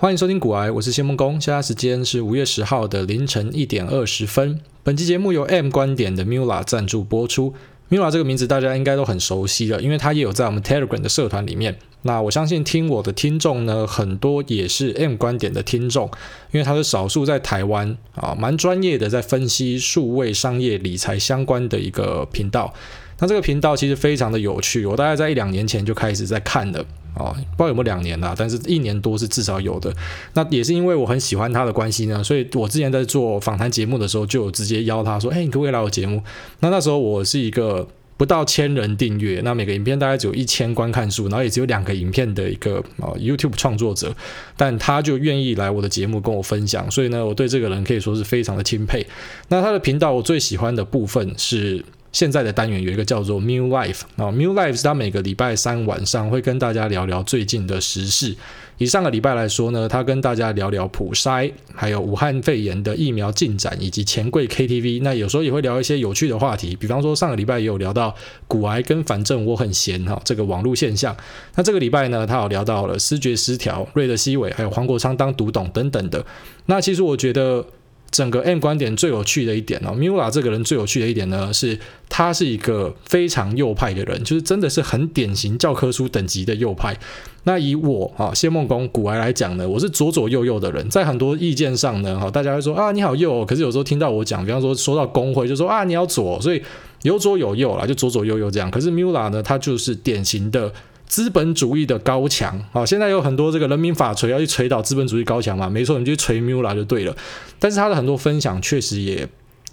欢迎收听股癌，我是谢梦工。现在时间是五月十号的凌晨一点二十分。本期节目由 M 观点的 Mula 赞助播出。Mula 这个名字大家应该都很熟悉了，因为它也有在我们 Telegram 的社团里面。那我相信听我的听众呢，很多也是 M 观点的听众，因为它是少数在台湾啊蛮专业的在分析数位商业理财相关的一个频道。那这个频道其实非常的有趣，我大概在一两年前就开始在看了。哦，不知道有没有两年啦，但是一年多是至少有的。那也是因为我很喜欢他的关系呢，所以我之前在做访谈节目的时候，就有直接邀他说：“哎，你可不可以来我节目？”那那时候我是一个不到千人订阅，那每个影片大概只有一千观看数，然后也只有两个影片的一个啊 YouTube 创作者，但他就愿意来我的节目跟我分享，所以呢，我对这个人可以说是非常的钦佩。那他的频道我最喜欢的部分是。现在的单元有一个叫做 Miu Life 啊，Miu Life 是他每个礼拜三晚上会跟大家聊聊最近的时事。以上个礼拜来说呢，他跟大家聊聊普筛，还有武汉肺炎的疫苗进展，以及钱柜 KTV。那有时候也会聊一些有趣的话题，比方说上个礼拜也有聊到骨癌跟反正我很闲哈这个网络现象。那这个礼拜呢，他有聊到了思觉失调、瑞德西韦，还有黄国昌当独董等等的。那其实我觉得。整个 M 观点最有趣的一点哦，Mula 这个人最有趣的一点呢，是他是一个非常右派的人，就是真的是很典型教科书等级的右派。那以我啊谢孟恭股癌来讲呢，我是左左右右的人，在很多意见上呢，哈，大家会说啊你好右，可是有时候听到我讲，比方说说到工会，就说啊你要左，所以有左有右啦，就左左右右这样。可是 Mula 呢，他就是典型的。资本主义的高墙，啊，现在有很多这个人民法锤要去锤倒资本主义高墙嘛，没错，你就锤 Mula 就对了。但是他的很多分享确实也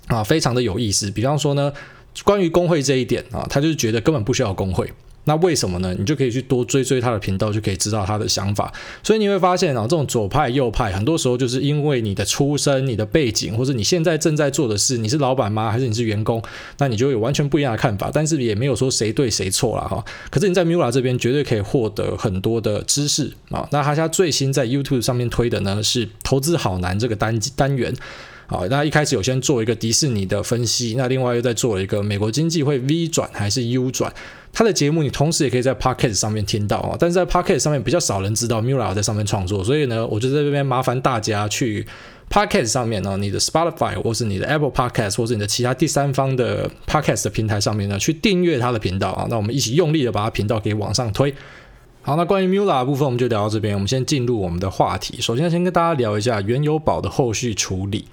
啊非常的有意思，比方说呢，关于工会这一点啊，他就是觉得根本不需要工会。那为什么呢？你就可以去多追追他的频道，就可以知道他的想法。所以你会发现啊，这种左派右派，很多时候就是因为你的出身、你的背景，或者你现在正在做的事，你是老板吗？还是你是员工？那你就有完全不一样的看法。但是也没有说谁对谁错了哈。可是你在 Mula 这边绝对可以获得很多的知识啊。那他家最新在 YouTube 上面推的呢是投资好难这个单单元。好，那一开始有先做一个迪士尼的分析，那另外又在做了一个美国经济会 V 转还是 U 转。他的节目你同时也可以在 Podcast 上面听到啊，但是在 Podcast 上面比较少人知道 Mula 在上面创作，所以呢，我就在这边麻烦大家去 Podcast 上面呢，你的 Spotify 或是你的 Apple Podcast 或是你的其他第三方的 Podcast 的平台上面呢，去订阅他的频道啊，那我们一起用力的把他频道给往上推。好，那关于 Mula 的部分我们就聊到这边，我们先进入我们的话题。首先先跟大家聊一下原油宝的后续处理。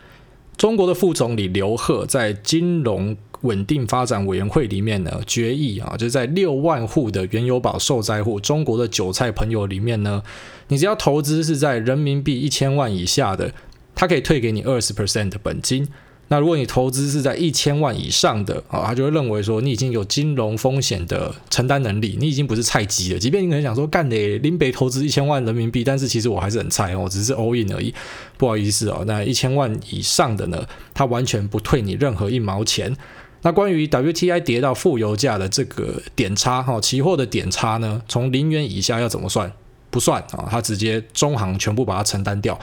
中国的副总理刘鹤在金融稳定发展委员会里面呢，决议啊，就在六万户的原油宝受灾户，中国的韭菜朋友里面呢，你只要投资是在人民币一千万以下的，他可以退给你二十 percent 的本金。那如果你投资是在一千万以上的啊，他就会认为说你已经有金融风险的承担能力，你已经不是菜鸡了。即便你可能想说干的林北投资一千万人民币，但是其实我还是很菜哦，只是 all in 而已，不好意思哦。那一千万以上的呢，他完全不退你任何一毛钱。那关于 WTI 跌到负油价的这个点差哈，期货的点差呢，从零元以下要怎么算？不算啊，他直接中行全部把它承担掉。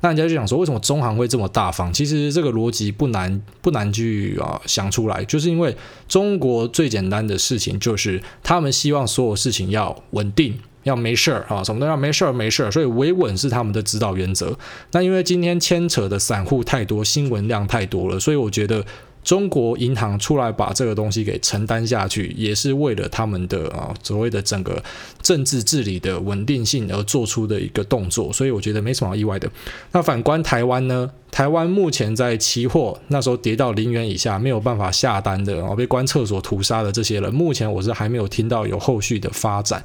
那人家就想说，为什么中行会这么大方？其实这个逻辑不难，不难去啊想出来，就是因为中国最简单的事情就是他们希望所有事情要稳定，要没事儿啊，什么都要没事儿没事儿，所以维稳是他们的指导原则。那因为今天牵扯的散户太多，新闻量太多了，所以我觉得。中国银行出来把这个东西给承担下去，也是为了他们的啊所谓的整个政治治理的稳定性而做出的一个动作，所以我觉得没什么意外的。那反观台湾呢？台湾目前在期货那时候跌到零元以下，没有办法下单的，啊被关厕所屠杀的这些人，目前我是还没有听到有后续的发展。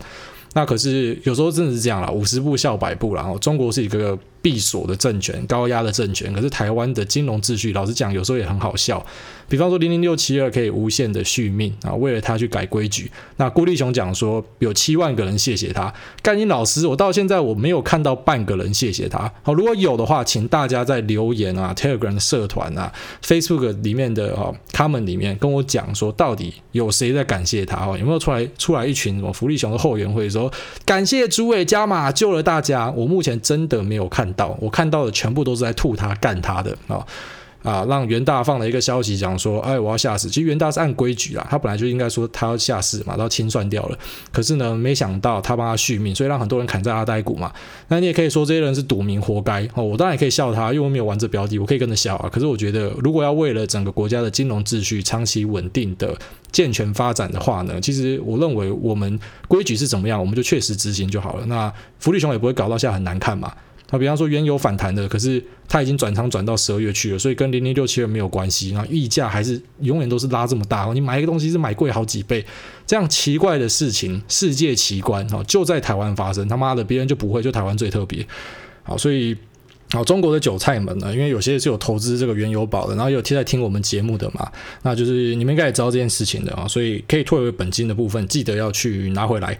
那可是有时候真的是这样了，五十步笑百步，然后中国是一个。闭锁的政权，高压的政权，可是台湾的金融秩序，老实讲，有时候也很好笑。比方说，零零六七二可以无限的续命啊，为了他去改规矩。那郭立雄讲说，有七万个人谢谢他。干英老师，我到现在我没有看到半个人谢谢他。好，如果有的话，请大家在留言啊，Telegram 社团啊，Facebook 里面的哈 comment 里面跟我讲说，到底有谁在感谢他？哦，有没有出来出来一群什么福利熊的后援会说感谢诸位加码救了大家？我目前真的没有看到。我看到的全部都是在吐他干他的啊啊，让袁大放了一个消息讲说，哎，我要下市。其实袁大是按规矩啊，他本来就应该说他要下市嘛，都要清算掉了。可是呢，没想到他帮他续命，所以让很多人砍在阿呆股嘛。那你也可以说这些人是赌民，活该哦。我当然也可以笑他，因为我没有玩这标的，我可以跟着笑啊。可是我觉得，如果要为了整个国家的金融秩序长期稳定的健全发展的话呢，其实我认为我们规矩是怎么样，我们就确实执行就好了。那福利熊也不会搞到现在很难看嘛。那比方说原油反弹的，可是它已经转仓转到十二月去了，所以跟零零六七二没有关系。然后溢价还是永远都是拉这么大，你买一个东西是买贵好几倍，这样奇怪的事情，世界奇观哦，就在台湾发生。他妈的，别人就不会，就台湾最特别。好，所以好，中国的韭菜们呢，因为有些是有投资这个原油宝的，然后有贴在听我们节目的嘛，那就是你们应该也知道这件事情的啊，所以可以退回本金的部分，记得要去拿回来。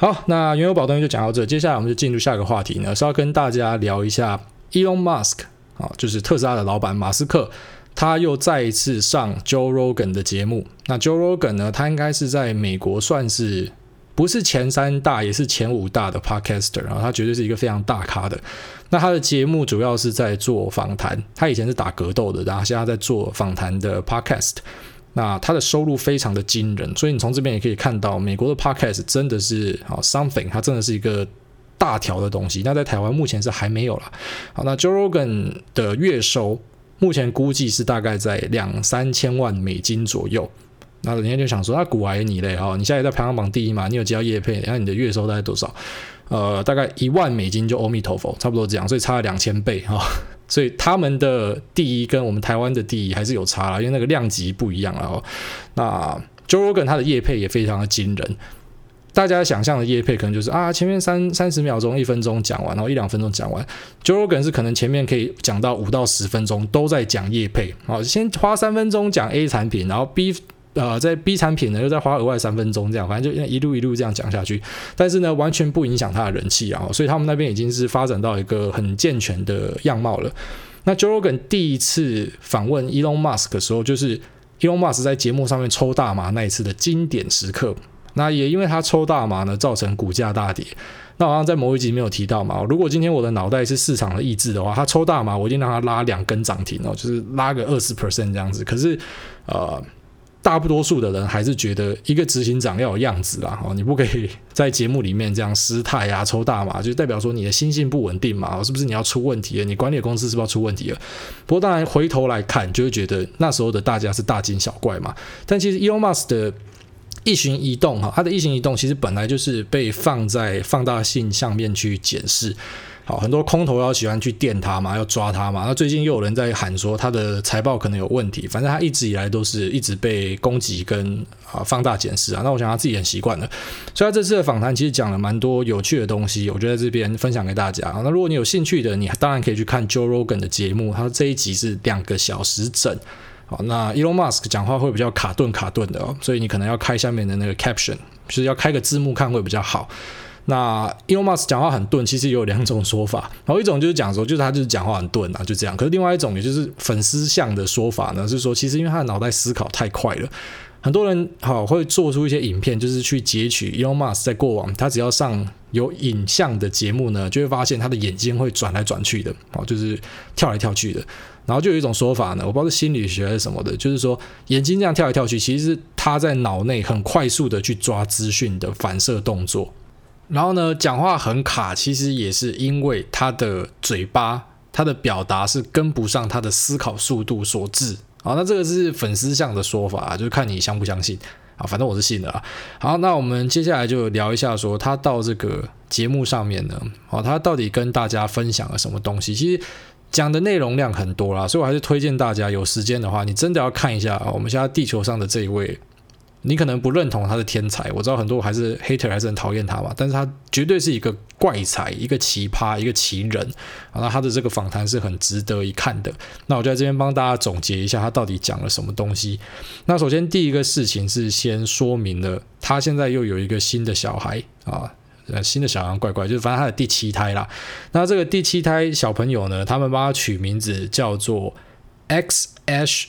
好，那原油宝东西就讲到这，接下来我们就进入下一个话题呢，是要跟大家聊一下 Elon Musk 啊，就是特斯拉的老板马斯克，他又再一次上 Joe Rogan 的节目。那 Joe Rogan 呢，他应该是在美国算是不是前三大，也是前五大的 Podcaster，然后他绝对是一个非常大咖的。那他的节目主要是在做访谈，他以前是打格斗的，然后现在在做访谈的 Podcast。那他的收入非常的惊人，所以你从这边也可以看到，美国的 podcast 真的是啊 something，它真的是一个大条的东西。那在台湾目前是还没有啦。好，那 Joe Rogan 的月收目前估计是大概在两三千万美金左右。那人家就想说，那股癌你嘞哦，你现在在排行榜第一嘛，你有接到业配，那你的月收大概多少？呃，大概一万美金就阿弥陀佛，差不多这样，所以差了两千倍哈。所以他们的第一跟我们台湾的第一还是有差啦，因为那个量级不一样了哦。那 Joe Rogan 他的业配也非常的惊人，大家想象的业配可能就是啊，前面三三十秒钟、一分钟讲完，然后一两分钟讲完。Joe Rogan 是可能前面可以讲到五到十分钟都在讲业配，好，先花三分钟讲 A 产品，然后 B。呃，在 B 产品呢，又再花额外三分钟这样，反正就一路一路这样讲下去。但是呢，完全不影响他的人气啊，所以他们那边已经是发展到一个很健全的样貌了。那 Joe Rogan 第一次访问 Elon Musk 的时候，就是 Elon Musk 在节目上面抽大麻那一次的经典时刻。那也因为他抽大麻呢，造成股价大跌。那好像在某一集没有提到嘛。如果今天我的脑袋是市场的意志的话，他抽大麻，我一定让他拉两根涨停哦，就是拉个二十 percent 这样子。可是，呃。大多数的人还是觉得一个执行长要有样子啦，哦，你不可以 在节目里面这样失态啊，抽大麻，就代表说你的心性不稳定嘛，是不是你要出问题了？你管理的公司是不是要出问题了？不过当然回头来看，就会觉得那时候的大家是大惊小怪嘛。但其实 Elon Musk 的一举一动哈，他的一举一动其实本来就是被放在放大镜上面去检视。好，很多空头要喜欢去电他嘛，要抓他嘛。那最近又有人在喊说他的财报可能有问题，反正他一直以来都是一直被攻击跟啊放大检视啊。那我想他自己很习惯了，所以他这次的访谈其实讲了蛮多有趣的东西，我就在这边分享给大家。那如果你有兴趣的，你当然可以去看 Joe Rogan 的节目，他这一集是两个小时整。好，那 Elon Musk 讲话会比较卡顿卡顿的哦，所以你可能要开下面的那个 caption，就是要开个字幕看会比较好。那 Elon Musk 讲话很钝，其实有两种说法。然后一种就是讲说，就是他就是讲话很钝啊，就这样。可是另外一种，也就是粉丝向的说法呢，是说其实因为他的脑袋思考太快了，很多人好会做出一些影片，就是去截取 Elon Musk 在过往他只要上有影像的节目呢，就会发现他的眼睛会转来转去的，哦，就是跳来跳去的。然后就有一种说法呢，我不知道是心理学还是什么的，就是说眼睛这样跳来跳去，其实是他在脑内很快速的去抓资讯的反射动作。然后呢，讲话很卡，其实也是因为他的嘴巴，他的表达是跟不上他的思考速度所致。好，那这个是粉丝向的说法，就是看你相不相信啊。反正我是信的啊。好，那我们接下来就聊一下，说他到这个节目上面呢，好，他到底跟大家分享了什么东西？其实讲的内容量很多啦，所以我还是推荐大家有时间的话，你真的要看一下啊。我们现在地球上的这一位。你可能不认同他的天才，我知道很多还是 hater 还是很讨厌他嘛，但是他绝对是一个怪才，一个奇葩，一个奇人啊。那他的这个访谈是很值得一看的。那我就在这边帮大家总结一下，他到底讲了什么东西。那首先第一个事情是先说明了，他现在又有一个新的小孩啊，呃，新的小孩怪怪，就是反正他的第七胎啦。那这个第七胎小朋友呢，他们帮他取名字叫做 XH Ash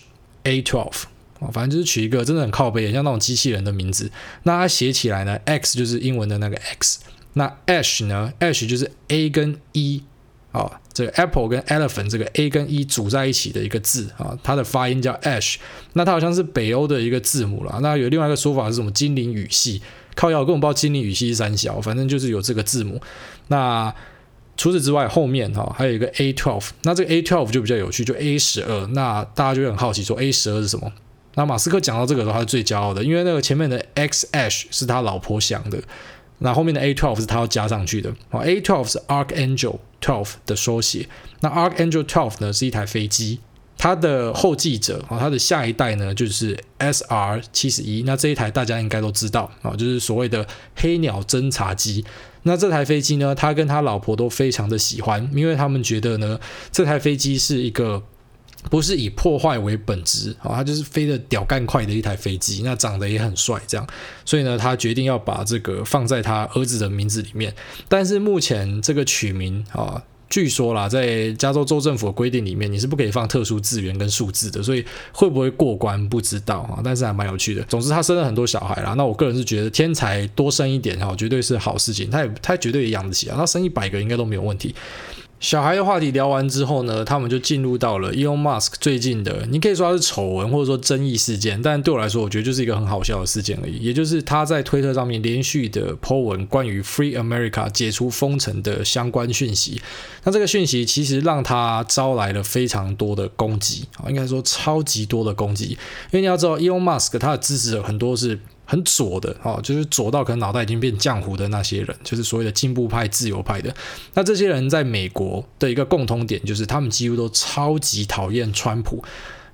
A12。反正就是取一个真的很靠北，像那种机器人的名字。那它写起来呢，X 就是英文的那个 X，那 Ash 呢，Ash 就是 A 跟 E 啊，这个 apple 跟 elephant 这个 a 跟 e 组在一起的一个字啊，它的发音叫 ash，那它好像是北欧的一个字母啦。那有另外一个说法是什么精灵语系？靠腰，我根本不知道精灵语系是三小，反正就是有这个字母。那除此之外，后面哈还有一个 a twelve，那这个 a twelve 就比较有趣，就 a 十二。那大家就会很好奇说 a 十二是什么？那马斯克讲到这个的话，他是最骄傲的，因为那个前面的 x ash 是他老婆想的。那后面的 A Twelve 是他要加上去的啊 A Twelve 是 Archangel Twelve 的缩写。那 Archangel Twelve 呢是一台飞机，它的后继者啊，它的下一代呢就是 SR 七十一。那这一台大家应该都知道啊，就是所谓的黑鸟侦察机。那这台飞机呢，他跟他老婆都非常的喜欢，因为他们觉得呢，这台飞机是一个。不是以破坏为本质啊，它就是飞得屌干快的一台飞机，那长得也很帅，这样，所以呢，他决定要把这个放在他儿子的名字里面。但是目前这个取名啊，据说啦，在加州州政府的规定里面，你是不可以放特殊字源跟数字的，所以会不会过关不知道啊，但是还蛮有趣的。总之，他生了很多小孩啦，那我个人是觉得天才多生一点哈，绝对是好事情，他也他绝对也养得起啊，他生一百个应该都没有问题。小孩的话题聊完之后呢，他们就进入到了 Elon Musk 最近的，你可以说它是丑闻或者说争议事件，但对我来说，我觉得就是一个很好笑的事件而已。也就是他在推特上面连续的 po 文关于 Free America 解除封城的相关讯息，那这个讯息其实让他招来了非常多的攻击啊，应该说超级多的攻击，因为你要知道 Elon Musk 他的支持者很多是。很左的哦，就是左到可能脑袋已经变浆糊的那些人，就是所谓的进步派、自由派的。那这些人在美国的一个共通点就是，他们几乎都超级讨厌川普。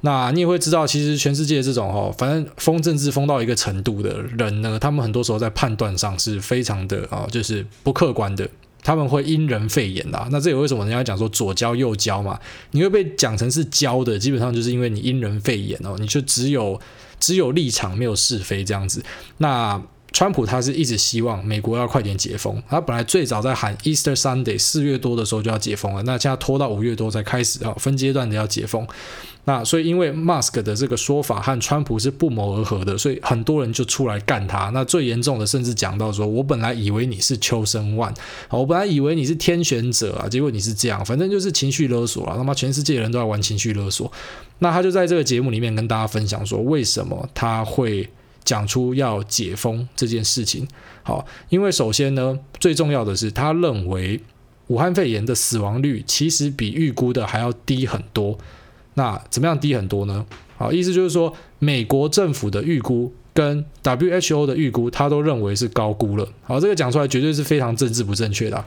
那你也会知道，其实全世界这种哦，反正疯政治疯到一个程度的人呢，他们很多时候在判断上是非常的啊，就是不客观的。他们会因人废言啦。那这也为什么人家讲说左交右交嘛？你会被讲成是交的，基本上就是因为你因人废言哦，你就只有。只有立场没有是非这样子。那川普他是一直希望美国要快点解封，他本来最早在喊 Easter Sunday 四月多的时候就要解封了，那现在拖到五月多才开始啊，分阶段的要解封。那所以因为 Musk 的这个说法和川普是不谋而合的，所以很多人就出来干他。那最严重的甚至讲到说，我本来以为你是秋生万，我本来以为你是天选者啊，结果你是这样，反正就是情绪勒索了。他妈全世界人都在玩情绪勒索。那他就在这个节目里面跟大家分享说，为什么他会。讲出要解封这件事情，好，因为首先呢，最重要的是，他认为武汉肺炎的死亡率其实比预估的还要低很多。那怎么样低很多呢？好，意思就是说，美国政府的预估跟 WHO 的预估，他都认为是高估了。好，这个讲出来绝对是非常政治不正确的。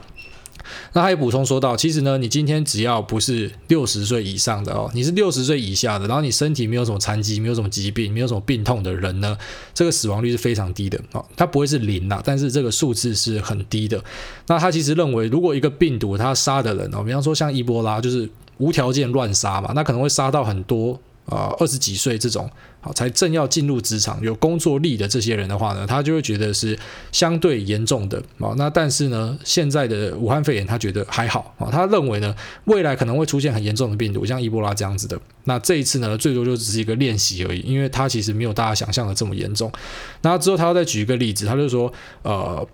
那他也补充说到，其实呢，你今天只要不是六十岁以上的哦，你是六十岁以下的，然后你身体没有什么残疾，没有什么疾病，没有什么病痛的人呢，这个死亡率是非常低的哦，它不会是零啦，但是这个数字是很低的。那他其实认为，如果一个病毒它杀的人哦，比方说像伊波拉，就是无条件乱杀嘛，那可能会杀到很多。啊，二十几岁这种好才正要进入职场、有工作力的这些人的话呢，他就会觉得是相对严重的啊。那但是呢，现在的武汉肺炎他觉得还好啊。他认为呢，未来可能会出现很严重的病毒，像伊波拉这样子的。那这一次呢，最多就只是一个练习而已，因为他其实没有大家想象的这么严重。那之后他要再举一个例子，他就说，呃，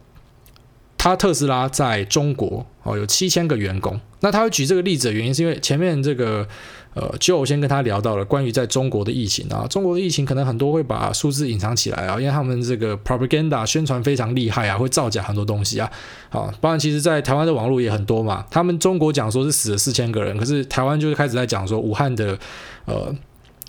他特斯拉在中国哦有七千个员工。那他会举这个例子的原因，是因为前面这个。呃，就先跟他聊到了关于在中国的疫情啊，中国的疫情可能很多会把数字隐藏起来啊，因为他们这个 propaganda 宣传非常厉害啊，会造假很多东西啊。好，当然其实，在台湾的网络也很多嘛，他们中国讲说是死了四千个人，可是台湾就是开始在讲说武汉的呃。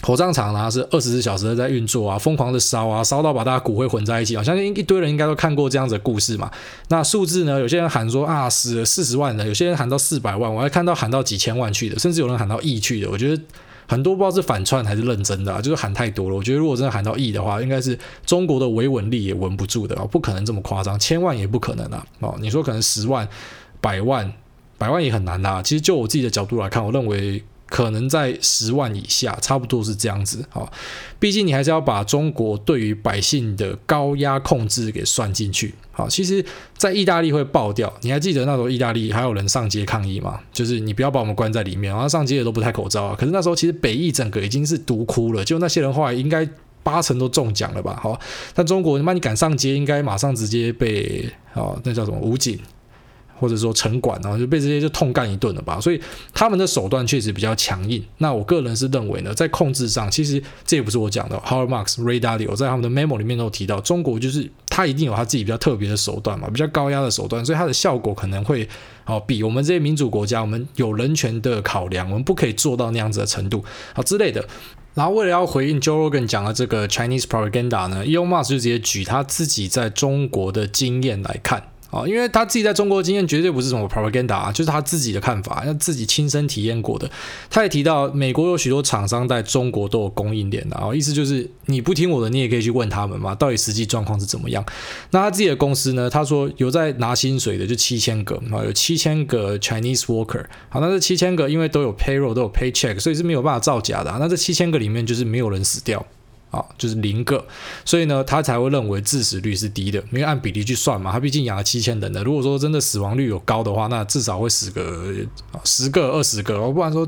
火葬场啊，是二十四小时在运作啊，疯狂的烧啊，烧到把大家骨灰混在一起啊。相信一堆人应该都看过这样子的故事嘛。那数字呢？有些人喊说啊，死了四十万人，有些人喊到四百万，我还看到喊到几千万去的，甚至有人喊到亿去的。我觉得很多不知道是反串还是认真的啊，就是喊太多了。我觉得如果真的喊到亿的话，应该是中国的维稳力也稳不住的啊，不可能这么夸张，千万也不可能啊。哦，你说可能十万、百万、百万也很难啊。其实就我自己的角度来看，我认为。可能在十万以下，差不多是这样子。好，毕竟你还是要把中国对于百姓的高压控制给算进去。好，其实，在意大利会爆掉。你还记得那时候意大利还有人上街抗议吗？就是你不要把我们关在里面，然后上街也都不戴口罩啊。可是那时候其实北意整个已经是毒窟了，就那些人后来应该八成都中奖了吧？好，但中国他妈你敢上街，应该马上直接被哦，那叫什么武警？或者说城管，然后就被这些就痛干一顿了吧。所以他们的手段确实比较强硬。那我个人是认为呢，在控制上，其实这也不是我讲的 h o w a r Marks、Ray Dalio 在他们的 memo 里面都提到，中国就是他一定有他自己比较特别的手段嘛，比较高压的手段，所以它的效果可能会哦比我们这些民主国家，我们有人权的考量，我们不可以做到那样子的程度，好之类的。然后为了要回应 Joe Rogan 讲的这个 Chinese propaganda 呢，Elon Musk 就直接举他自己在中国的经验来看。啊，因为他自己在中国的经验绝对不是什么 propaganda 啊，就是他自己的看法，他自己亲身体验过的。他也提到，美国有许多厂商在中国都有供应链的啊，意思就是你不听我的，你也可以去问他们嘛，到底实际状况是怎么样？那他自己的公司呢？他说有在拿薪水的就七千个啊，有七千个 Chinese worker。好，那这七千个因为都有 payroll 都有 paycheck，所以是没有办法造假的啊。那这七千个里面就是没有人死掉。啊，就是零个，所以呢，他才会认为致死率是低的，因为按比例去算嘛，他毕竟养了七千人的，如果说真的死亡率有高的话，那至少会死个十个、二十个，不然说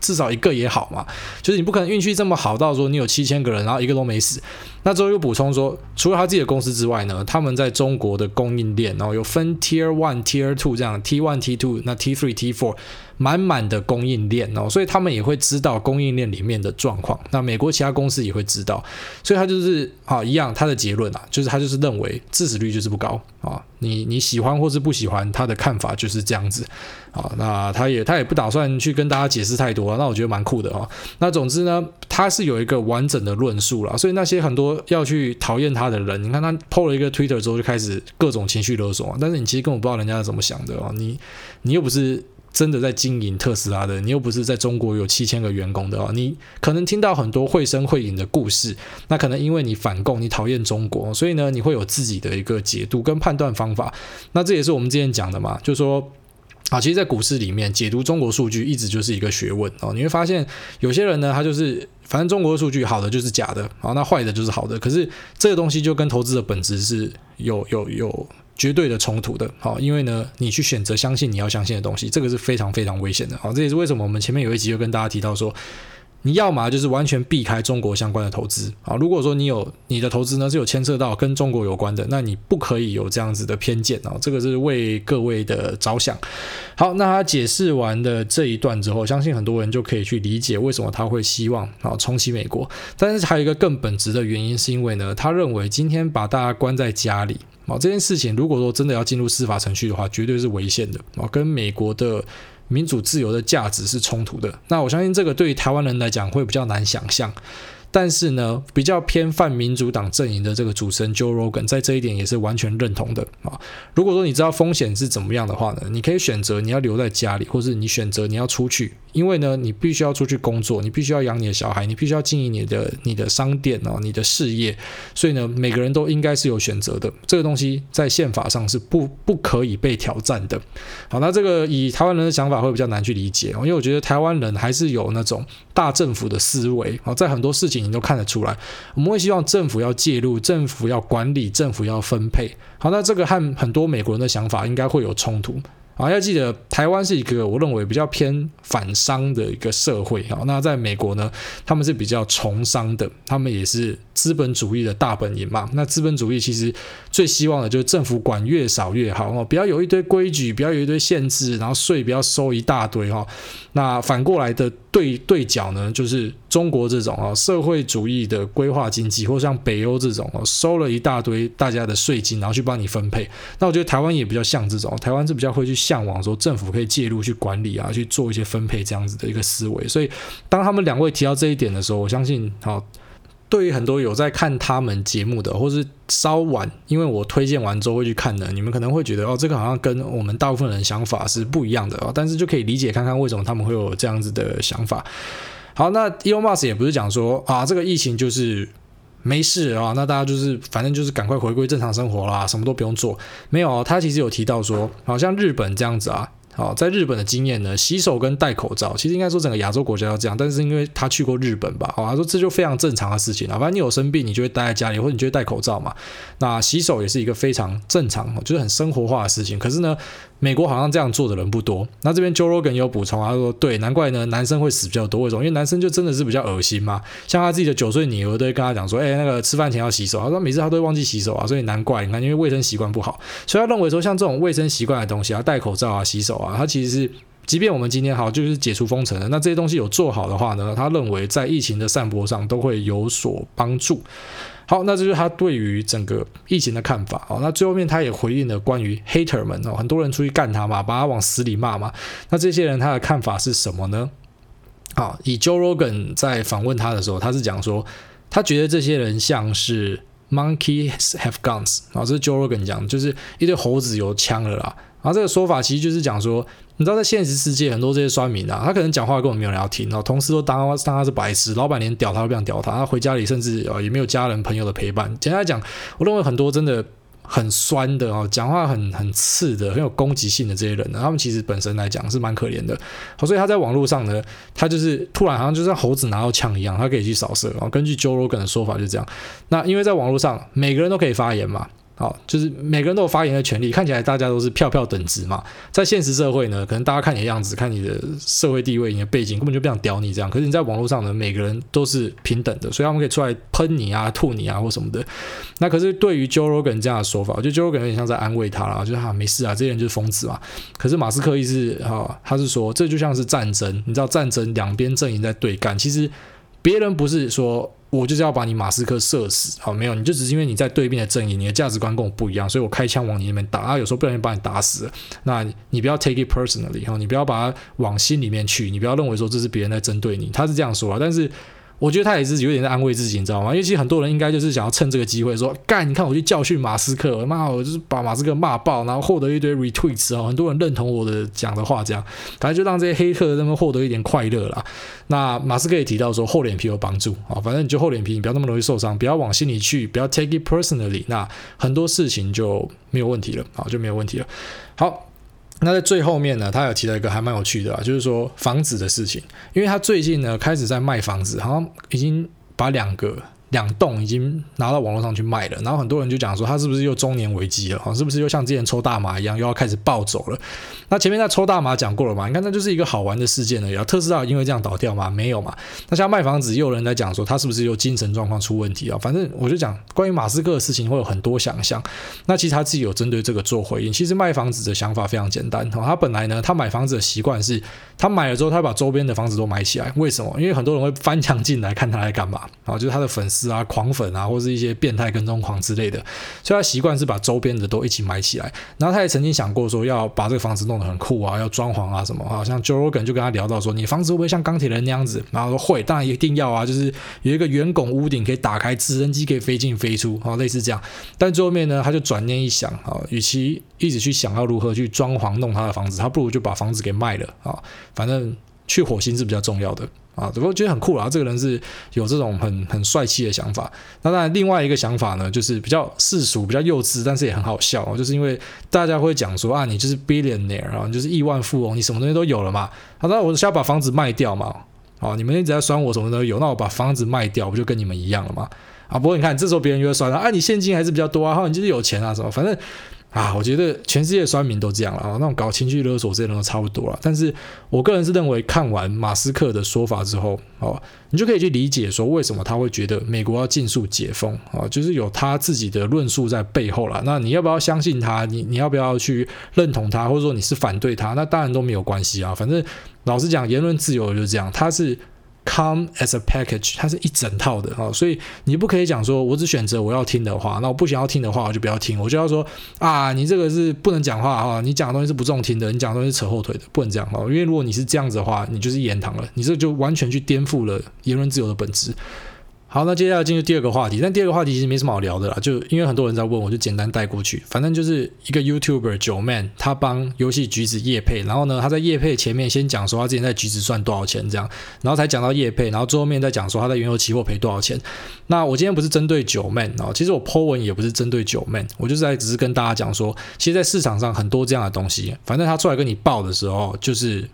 至少一个也好嘛。就是你不可能运气这么好到说你有七千个人，然后一个都没死。那之后又补充说，除了他自己的公司之外呢，他们在中国的供应链，然后有分 Tier One、Tier Two 这样，T One、T Two，那 T Three、T Four。满满的供应链哦，所以他们也会知道供应链里面的状况。那美国其他公司也会知道，所以他就是啊一样，他的结论啊，就是他就是认为致死率就是不高啊。你你喜欢或是不喜欢他的看法就是这样子啊。那他也他也不打算去跟大家解释太多啊。那我觉得蛮酷的啊。那总之呢，他是有一个完整的论述了。所以那些很多要去讨厌他的人，你看他 PO 了一个 Twitter 之后就开始各种情绪勒索啊。但是你其实根本不知道人家是怎么想的啊。你你又不是。真的在经营特斯拉的，你又不是在中国有七千个员工的哦，你可能听到很多绘声绘影的故事，那可能因为你反共，你讨厌中国，所以呢，你会有自己的一个解读跟判断方法。那这也是我们之前讲的嘛，就是说啊，其实，在股市里面解读中国数据一直就是一个学问哦。你会发现有些人呢，他就是反正中国的数据好的就是假的，啊，那坏的就是好的。可是这个东西就跟投资的本质是有有有。绝对的冲突的，好，因为呢，你去选择相信你要相信的东西，这个是非常非常危险的，好，这也是为什么我们前面有一集就跟大家提到说，你要么就是完全避开中国相关的投资，啊，如果说你有你的投资呢是有牵涉到跟中国有关的，那你不可以有这样子的偏见啊，这个是为各位的着想。好，那他解释完的这一段之后，相信很多人就可以去理解为什么他会希望啊重启美国，但是还有一个更本质的原因，是因为呢，他认为今天把大家关在家里。哦，这件事情如果说真的要进入司法程序的话，绝对是违宪的啊，跟美国的民主自由的价值是冲突的。那我相信这个对于台湾人来讲会比较难想象。但是呢，比较偏泛民主党阵营的这个主持人 Joe Rogan 在这一点也是完全认同的啊。如果说你知道风险是怎么样的话呢，你可以选择你要留在家里，或是你选择你要出去，因为呢，你必须要出去工作，你必须要养你的小孩，你必须要经营你的你的商店哦，你的事业。所以呢，每个人都应该是有选择的。这个东西在宪法上是不不可以被挑战的。好，那这个以台湾人的想法会比较难去理解，因为我觉得台湾人还是有那种大政府的思维啊，在很多事情。你都看得出来，我们会希望政府要介入，政府要管理，政府要分配。好，那这个和很多美国人的想法应该会有冲突。啊，要记得台湾是一个我认为比较偏反商的一个社会。啊，那在美国呢，他们是比较崇商的，他们也是资本主义的大本营嘛。那资本主义其实最希望的就是政府管越少越好哦，不要有一堆规矩，不要有一堆限制，然后税不要收一大堆哈。那反过来的对对角呢，就是中国这种啊社会主义的规划经济，或像北欧这种啊，收了一大堆大家的税金，然后去帮你分配。那我觉得台湾也比较像这种，台湾是比较会去。向往说政府可以介入去管理啊，去做一些分配这样子的一个思维。所以当他们两位提到这一点的时候，我相信，好，对于很多有在看他们节目的，或是稍晚，因为我推荐完之后会去看的，你们可能会觉得哦，这个好像跟我们大部分人想法是不一样的哦。但是就可以理解看看为什么他们会有这样子的想法。好，那 Elon Musk 也不是讲说啊，这个疫情就是。没事啊，那大家就是反正就是赶快回归正常生活啦，什么都不用做。没有，他其实有提到说，好像日本这样子啊，好，在日本的经验呢，洗手跟戴口罩，其实应该说整个亚洲国家要这样，但是因为他去过日本吧，好，他说这就非常正常的事情啊，反正你有生病，你就会待在家里，或者你就会戴口罩嘛。那洗手也是一个非常正常，就是很生活化的事情。可是呢，美国好像这样做的人不多。那这边 Joe Rogan 有补充，他说对，难怪呢男生会死比较多，为什么？因为男生就真的是比较恶心嘛。像他自己的九岁女儿都会跟他讲说，哎，那个吃饭前要洗手。他说每次他都会忘记洗手啊，所以难怪你看，因为卫生习惯不好。所以他认为说，像这种卫生习惯的东西啊，戴口罩啊、洗手啊，他其实是，即便我们今天好就是解除封城了，那这些东西有做好的话呢，他认为在疫情的散播上都会有所帮助。好，那这就是他对于整个疫情的看法。好，那最后面他也回应了关于 hater 们哦，很多人出去干他嘛，把他往死里骂嘛。那这些人他的看法是什么呢？好，以 Joe Rogan 在访问他的时候，他是讲说，他觉得这些人像是 monkeys have guns。啊，这是 Joe Rogan 讲，就是一堆猴子有枪了啦。然后这个说法其实就是讲说。你知道在现实世界，很多这些酸民啊，他可能讲话根本没有人要听哦，同事都当当他是白痴，老板连屌他都不想屌他，他回家里甚至啊也没有家人朋友的陪伴。简单来讲，我认为很多真的很酸的哦，讲话很很刺的，很有攻击性的这些人呢，他们其实本身来讲是蛮可怜的。所以他在网络上呢，他就是突然好像就像猴子拿到枪一样，他可以去扫射。然后根据 Joe Rogan 的说法就这样。那因为在网络上每个人都可以发言嘛。好，就是每个人都有发言的权利，看起来大家都是票票等值嘛。在现实社会呢，可能大家看你的样子，看你的社会地位、你的背景，根本就不想屌你这样。可是你在网络上呢，每个人都是平等的，所以他们可以出来喷你啊、吐你啊或什么的。那可是对于 Joe Rogan 这样的说法，我觉得 Joe Rogan 有点像在安慰他啦，就是哈没事啊，这些人就是疯子嘛。可是马斯克意思哈，他是说这就像是战争，你知道战争两边阵营在对干，其实别人不是说。我就是要把你马斯克射死，好，没有，你就只是因为你在对面的阵营，你的价值观跟我不一样，所以我开枪往你那边打，啊，有时候不小心把你打死了，那你不要 take it personally，哈，你不要把它往心里面去，你不要认为说这是别人在针对你，他是这样说啊，但是。我觉得他也是有点在安慰自己，你知道吗？因为其实很多人应该就是想要趁这个机会说，干，你看我去教训马斯克，妈，我就是把马斯克骂爆，然后获得一堆 retweets 哦，很多人认同我的讲的话，这样，反正就让这些黑客他们获得一点快乐啦。那马斯克也提到说，厚脸皮有帮助啊，反正你就厚脸皮，你不要那么容易受伤，不要往心里去，不要 take it personally，那很多事情就没有问题了啊，就没有问题了。好。那在最后面呢，他有提到一个还蛮有趣的啊，就是说房子的事情，因为他最近呢开始在卖房子，好像已经把两个。两栋已经拿到网络上去卖了，然后很多人就讲说他是不是又中年危机了？是不是又像之前抽大麻一样又要开始暴走了？那前面在抽大麻讲过了嘛？你看那就是一个好玩的事件而已。特斯拉因为这样倒掉吗？没有嘛？那像卖房子，又有人在讲说他是不是又精神状况出问题啊？反正我就讲关于马斯克的事情会有很多想象。那其实他自己有针对这个做回应。其实卖房子的想法非常简单，他本来呢，他买房子的习惯是，他买了之后他把周边的房子都买起来。为什么？因为很多人会翻墙进来看他来干嘛啊？就是他的粉丝啊，狂粉啊。或是一些变态跟踪狂之类的，所以他习惯是把周边的都一起买起来。然后他也曾经想过说要把这个房子弄得很酷啊，要装潢啊什么啊。像 Jorgen 就跟他聊到说，你房子会不会像钢铁人那样子？然后说会，当然一定要啊，就是有一个圆拱屋顶可以打开，直升机可以飞进飞出啊，类似这样。但最后面呢，他就转念一想啊，与其一直去想要如何去装潢弄他的房子，他不如就把房子给卖了啊，反正去火星是比较重要的。啊，不过觉得很酷啊，这个人是有这种很很帅气的想法。那当然，另外一个想法呢，就是比较世俗、比较幼稚，但是也很好笑哦。就是因为大家会讲说啊，你就是 billionaire 啊，你就是亿万富翁，你什么东西都有了嘛。好，那我是要把房子卖掉嘛。啊，你们一直在酸我什么都有，那我把房子卖掉，不就跟你们一样了吗？啊，不过你看，这时候别人就会酸了啊，你现金还是比较多啊，哈，你就是有钱啊，什么，反正。啊，我觉得全世界酸民都这样了啊，那种搞情绪勒索这些人都差不多了。但是我个人是认为，看完马斯克的说法之后，哦，你就可以去理解说，为什么他会觉得美国要尽速解封啊，就是有他自己的论述在背后了。那你要不要相信他？你你要不要去认同他？或者说你是反对他？那当然都没有关系啊。反正老实讲，言论自由就是这样，他是。Come as a package，它是一整套的啊，所以你不可以讲说，我只选择我要听的话，那我不想要听的话，我就不要听。我就要说啊，你这个是不能讲话哈，你讲的东西是不中听的，你讲的东西是扯后腿的，不能这样哈。因为如果你是这样子的话，你就是言堂了，你这就完全去颠覆了言论自由的本质。好，那接下来进入第二个话题，但第二个话题其实没什么好聊的啦，就因为很多人在问，我就简单带过去。反正就是一个 YouTuber 九 man，他帮游戏橘子叶配，然后呢，他在叶配前面先讲说他之前在橘子赚多少钱这样，然后才讲到叶配，然后最后面再讲说他在原油期货赔多少钱。那我今天不是针对九 man 啊，其实我 po 文也不是针对九 man，我就是在只是跟大家讲说，其实，在市场上很多这样的东西，反正他出来跟你报的时候，就是。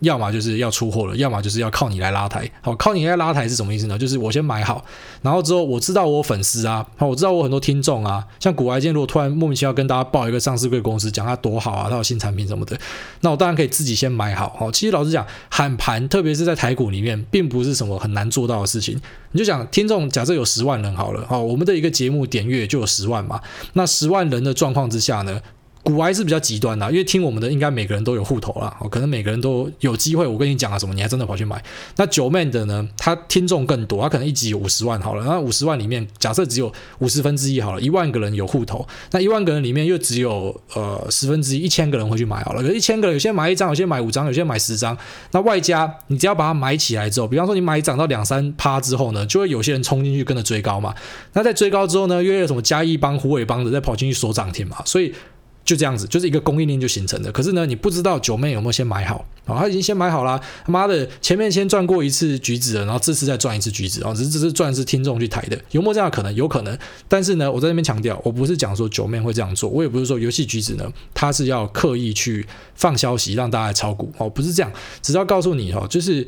要么就是要出货了，要么就是要靠你来拉抬。好，靠你来拉抬是什么意思呢？就是我先买好，然后之后我知道我粉丝啊，我知道我很多听众啊，像股癌今天如果突然莫名其妙跟大家报一个上市贵公司，讲它多好啊，它有新产品什么的，那我当然可以自己先买好。好，其实老实讲，喊盘，特别是在台股里面，并不是什么很难做到的事情。你就讲听众，假设有十万人好了，好，我们的一个节目点阅就有十万嘛，那十万人的状况之下呢？股癌是比较极端的，因为听我们的应该每个人都有户头啦，可能每个人都有机会。我跟你讲了什么，你还真的跑去买。那 Joeman 的呢？他听众更多，他可能一集有五十万好了，那五十万里面假设只有五十分之一好了，一万个人有户头，那一万个人里面又只有呃十分之一，一千个人会去买好了。可是一千个人有些买一张，有些买五张，有些买十张。那外加你只要把它买起来之后，比方说你买涨到两三趴之后呢，就会有些人冲进去跟着追高嘛。那在追高之后呢，又有什么嘉义帮、虎尾帮的在跑进去锁涨停嘛，所以。就这样子，就是一个供应链就形成的。可是呢，你不知道九妹有没有先买好啊？他已经先买好了，他妈的，前面先赚过一次橘子了，然后这次再赚一次橘子啊，只是这次赚是听众去抬的，有没有这样的可能？有可能。但是呢，我在这边强调，我不是讲说九妹会这样做，我也不是说游戏橘子呢，他是要刻意去放消息让大家来炒股哦，不是这样，只是要告诉你哈，就是。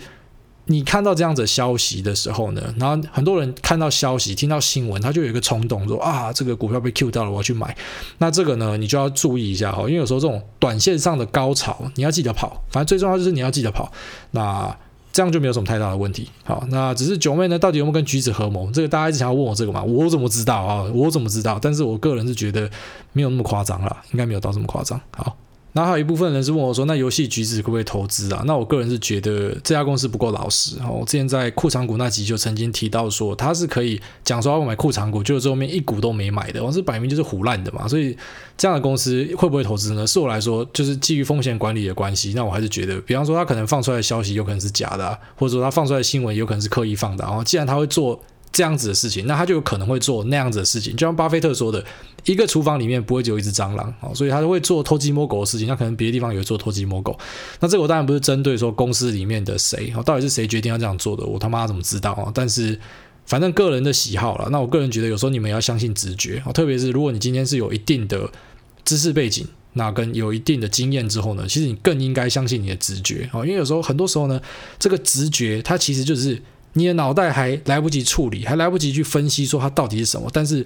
你看到这样子的消息的时候呢，然后很多人看到消息、听到新闻，他就有一个冲动说啊，这个股票被 Q 到了，我要去买。那这个呢，你就要注意一下哈，因为有时候这种短线上的高潮，你要记得跑。反正最重要就是你要记得跑。那这样就没有什么太大的问题。好，那只是九妹呢，到底有没有跟橘子合谋？这个大家一直想要问我这个嘛？我怎么知道啊？我怎么知道？但是我个人是觉得没有那么夸张啦，应该没有到这么夸张。好。然后还有一部分人是问我说：“那游戏橘子可不可以投资啊？”那我个人是觉得这家公司不够老实。我之前在库藏股那集就曾经提到说，他是可以讲说要买库藏股，结果最后面一股都没买的，我是摆明就是唬烂的嘛。所以这样的公司会不会投资呢？是我来说，就是基于风险管理的关系，那我还是觉得，比方说他可能放出来的消息有可能是假的，或者说他放出来的新闻有可能是刻意放的。然后既然他会做。这样子的事情，那他就有可能会做那样子的事情，就像巴菲特说的，一个厨房里面不会只有一只蟑螂啊，所以他就会做偷鸡摸狗的事情。那可能别的地方也会做偷鸡摸狗。那这个我当然不是针对说公司里面的谁，到底是谁决定要这样做的，我他妈怎么知道啊？但是反正个人的喜好了。那我个人觉得，有时候你们要相信直觉啊，特别是如果你今天是有一定的知识背景，那跟有一定的经验之后呢，其实你更应该相信你的直觉啊，因为有时候很多时候呢，这个直觉它其实就是。你的脑袋还来不及处理，还来不及去分析说它到底是什么，但是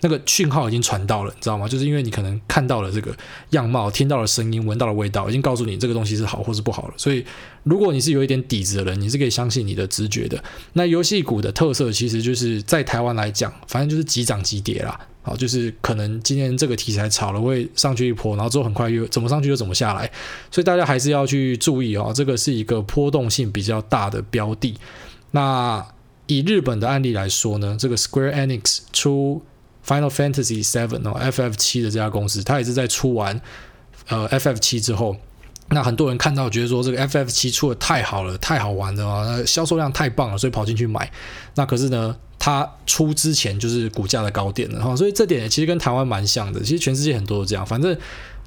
那个讯号已经传到了，你知道吗？就是因为你可能看到了这个样貌，听到了声音，闻到了味道，已经告诉你这个东西是好或是不好了。所以，如果你是有一点底子的人，你是可以相信你的直觉的。那游戏股的特色其实就是在台湾来讲，反正就是急涨急跌啦。好，就是可能今天这个题材炒了会上去一波，然后之后很快又怎么上去又怎么下来，所以大家还是要去注意哦，这个是一个波动性比较大的标的。那以日本的案例来说呢，这个 Square Enix 出 Final Fantasy VII 哦，FF 七的这家公司，它也是在出完呃 FF 七之后，那很多人看到觉得说这个 FF 七出的太好了，太好玩了啊，销售量太棒了，所以跑进去买。那可是呢，它出之前就是股价的高点了哈，所以这点其实跟台湾蛮像的，其实全世界很多都这样，反正。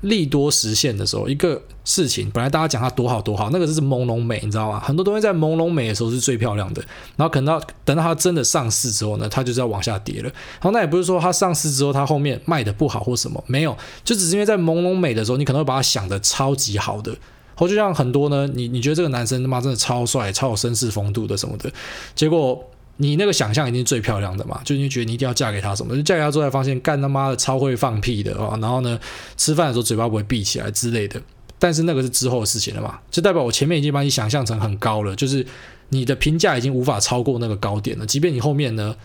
利多实现的时候，一个事情本来大家讲它多好多好，那个就是朦胧美，你知道吗？很多东西在朦胧美的时候是最漂亮的，然后可能到等到它真的上市之后呢，它就是要往下跌了。好，那也不是说它上市之后它后面卖的不好或什么，没有，就只是因为在朦胧美的时候，你可能会把它想的超级好的，然后就像很多呢，你你觉得这个男生他妈真的超帅、超有绅士风度的什么的，结果。你那个想象一定是最漂亮的嘛？就你觉得你一定要嫁给他什么？就嫁给他之后才发现，干他妈的超会放屁的啊！然后呢，吃饭的时候嘴巴不会闭起来之类的。但是那个是之后的事情了嘛？就代表我前面已经把你想象成很高了，就是你的评价已经无法超过那个高点了。即便你后面呢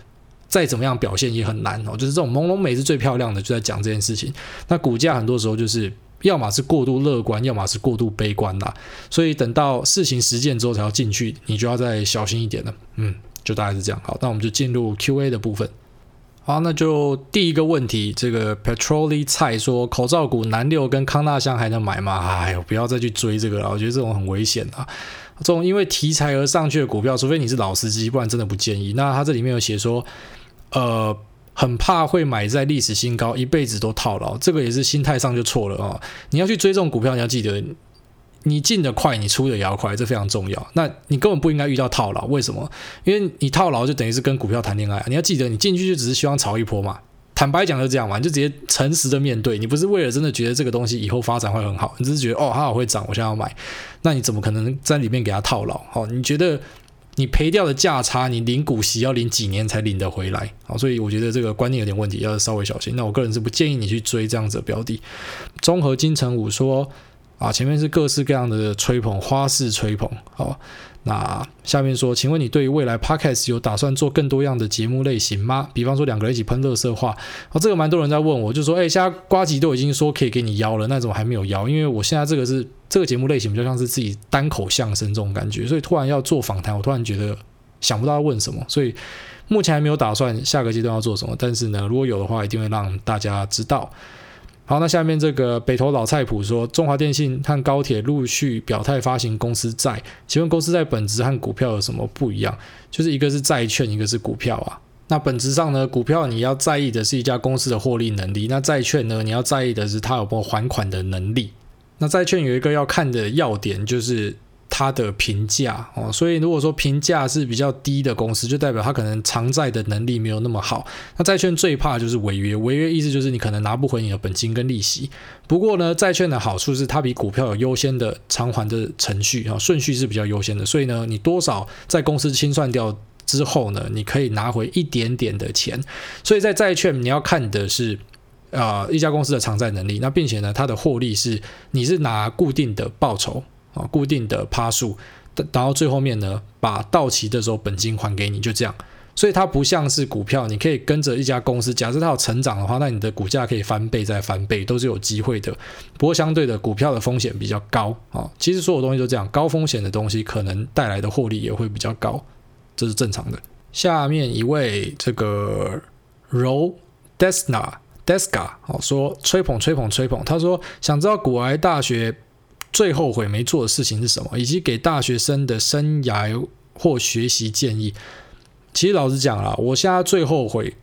再怎么样表现也很难哦。就是这种朦胧美是最漂亮的，就在讲这件事情。那股价很多时候就是要么是过度乐观，要么是过度悲观啦。所以等到事情实践之后才要进去，你就要再小心一点了。嗯。就大概是这样，好，那我们就进入 Q&A 的部分。好，那就第一个问题，这个 Petroli 菜说口罩股南六跟康那香还能买吗？哎呦，不要再去追这个了，我觉得这种很危险啊。这种因为题材而上去的股票，除非你是老司机，不然真的不建议。那他这里面有写说，呃，很怕会买在历史新高，一辈子都套牢，这个也是心态上就错了啊。你要去追这种股票，你要记得。你进的快，你出的也要快，这非常重要。那你根本不应该遇到套牢，为什么？因为你套牢就等于是跟股票谈恋爱。你要记得，你进去就只是希望炒一波嘛，坦白讲就这样嘛，你就直接诚实的面对，你不是为了真的觉得这个东西以后发展会很好，你只是觉得哦它好会涨，我现在要买，那你怎么可能在里面给它套牢？好，你觉得？你赔掉的价差，你领股息要领几年才领得回来？好，所以我觉得这个观念有点问题，要稍微小心。那我个人是不建议你去追这样子的标的。综合金城武说啊，前面是各式各样的吹捧，花式吹捧，好。那下面说，请问你对于未来 Podcast 有打算做更多样的节目类型吗？比方说两个人一起喷乐色话，哦，这个蛮多人在问我，就说，哎，现在瓜吉都已经说可以给你邀了，那怎么还没有邀？因为我现在这个是这个节目类型比较像是自己单口相声这种感觉，所以突然要做访谈，我突然觉得想不到要问什么，所以目前还没有打算下个阶段要做什么。但是呢，如果有的话，一定会让大家知道。好，那下面这个北投老菜谱说，中华电信和高铁陆续表态发行公司债，请问公司债本质和股票有什么不一样？就是一个是债券，一个是股票啊。那本质上呢，股票你要在意的是一家公司的获利能力，那债券呢，你要在意的是它有没有还款的能力。那债券有一个要看的要点就是。它的评价哦，所以如果说评价是比较低的公司，就代表它可能偿债的能力没有那么好。那债券最怕就是违约，违约意思就是你可能拿不回你的本金跟利息。不过呢，债券的好处是它比股票有优先的偿还的程序啊，顺序是比较优先的。所以呢，你多少在公司清算掉之后呢，你可以拿回一点点的钱。所以在债券你要看的是啊、一家公司的偿债能力，那并且呢，它的获利是你是拿固定的报酬。啊，固定的趴数，等到最后面呢，把到期的时候本金还给你，就这样。所以它不像是股票，你可以跟着一家公司，假设它有成长的话，那你的股价可以翻倍再翻倍，都是有机会的。不过相对的，股票的风险比较高啊。其实所有东西都这样，高风险的东西可能带来的获利也会比较高，这是正常的。下面一位这个柔 Desna Deska 哦，说吹捧吹捧吹捧，他说想知道古埃大学。最后悔没做的事情是什么？以及给大学生的生涯或学习建议。其实老实讲啦，我现在最后悔，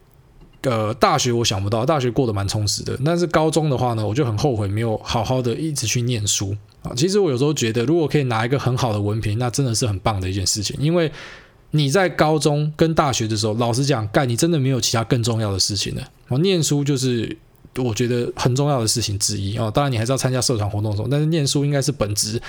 呃，大学我想不到，大学过得蛮充实的。但是高中的话呢，我就很后悔没有好好的一直去念书啊。其实我有时候觉得，如果可以拿一个很好的文凭，那真的是很棒的一件事情。因为你在高中跟大学的时候，老实讲，干你真的没有其他更重要的事情了。我念书就是。我觉得很重要的事情之一哦，当然你还是要参加社团活动什么，但是念书应该是本质。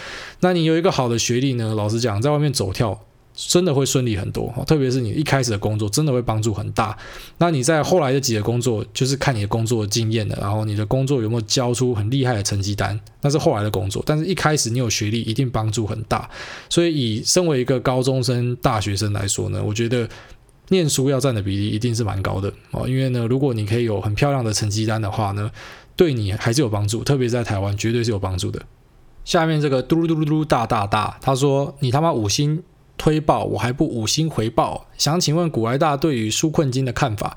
那你有一个好的学历呢？老实讲，在外面走跳真的会顺利很多，特别是你一开始的工作真的会帮助很大。那你在后来的几个工作，就是看你的工作经验的，然后你的工作有没有交出很厉害的成绩单，那是后来的工作。但是一开始你有学历，一定帮助很大。所以以身为一个高中生、大学生来说呢，我觉得。念书要占的比例一定是蛮高的哦，因为呢，如果你可以有很漂亮的成绩单的话呢，对你还是有帮助，特别在台湾，绝对是有帮助的。下面这个嘟噜嘟噜嘟大大大，他说：“你他妈五星推爆，我还不五星回报。”想请问股癌大对于纾困金的看法？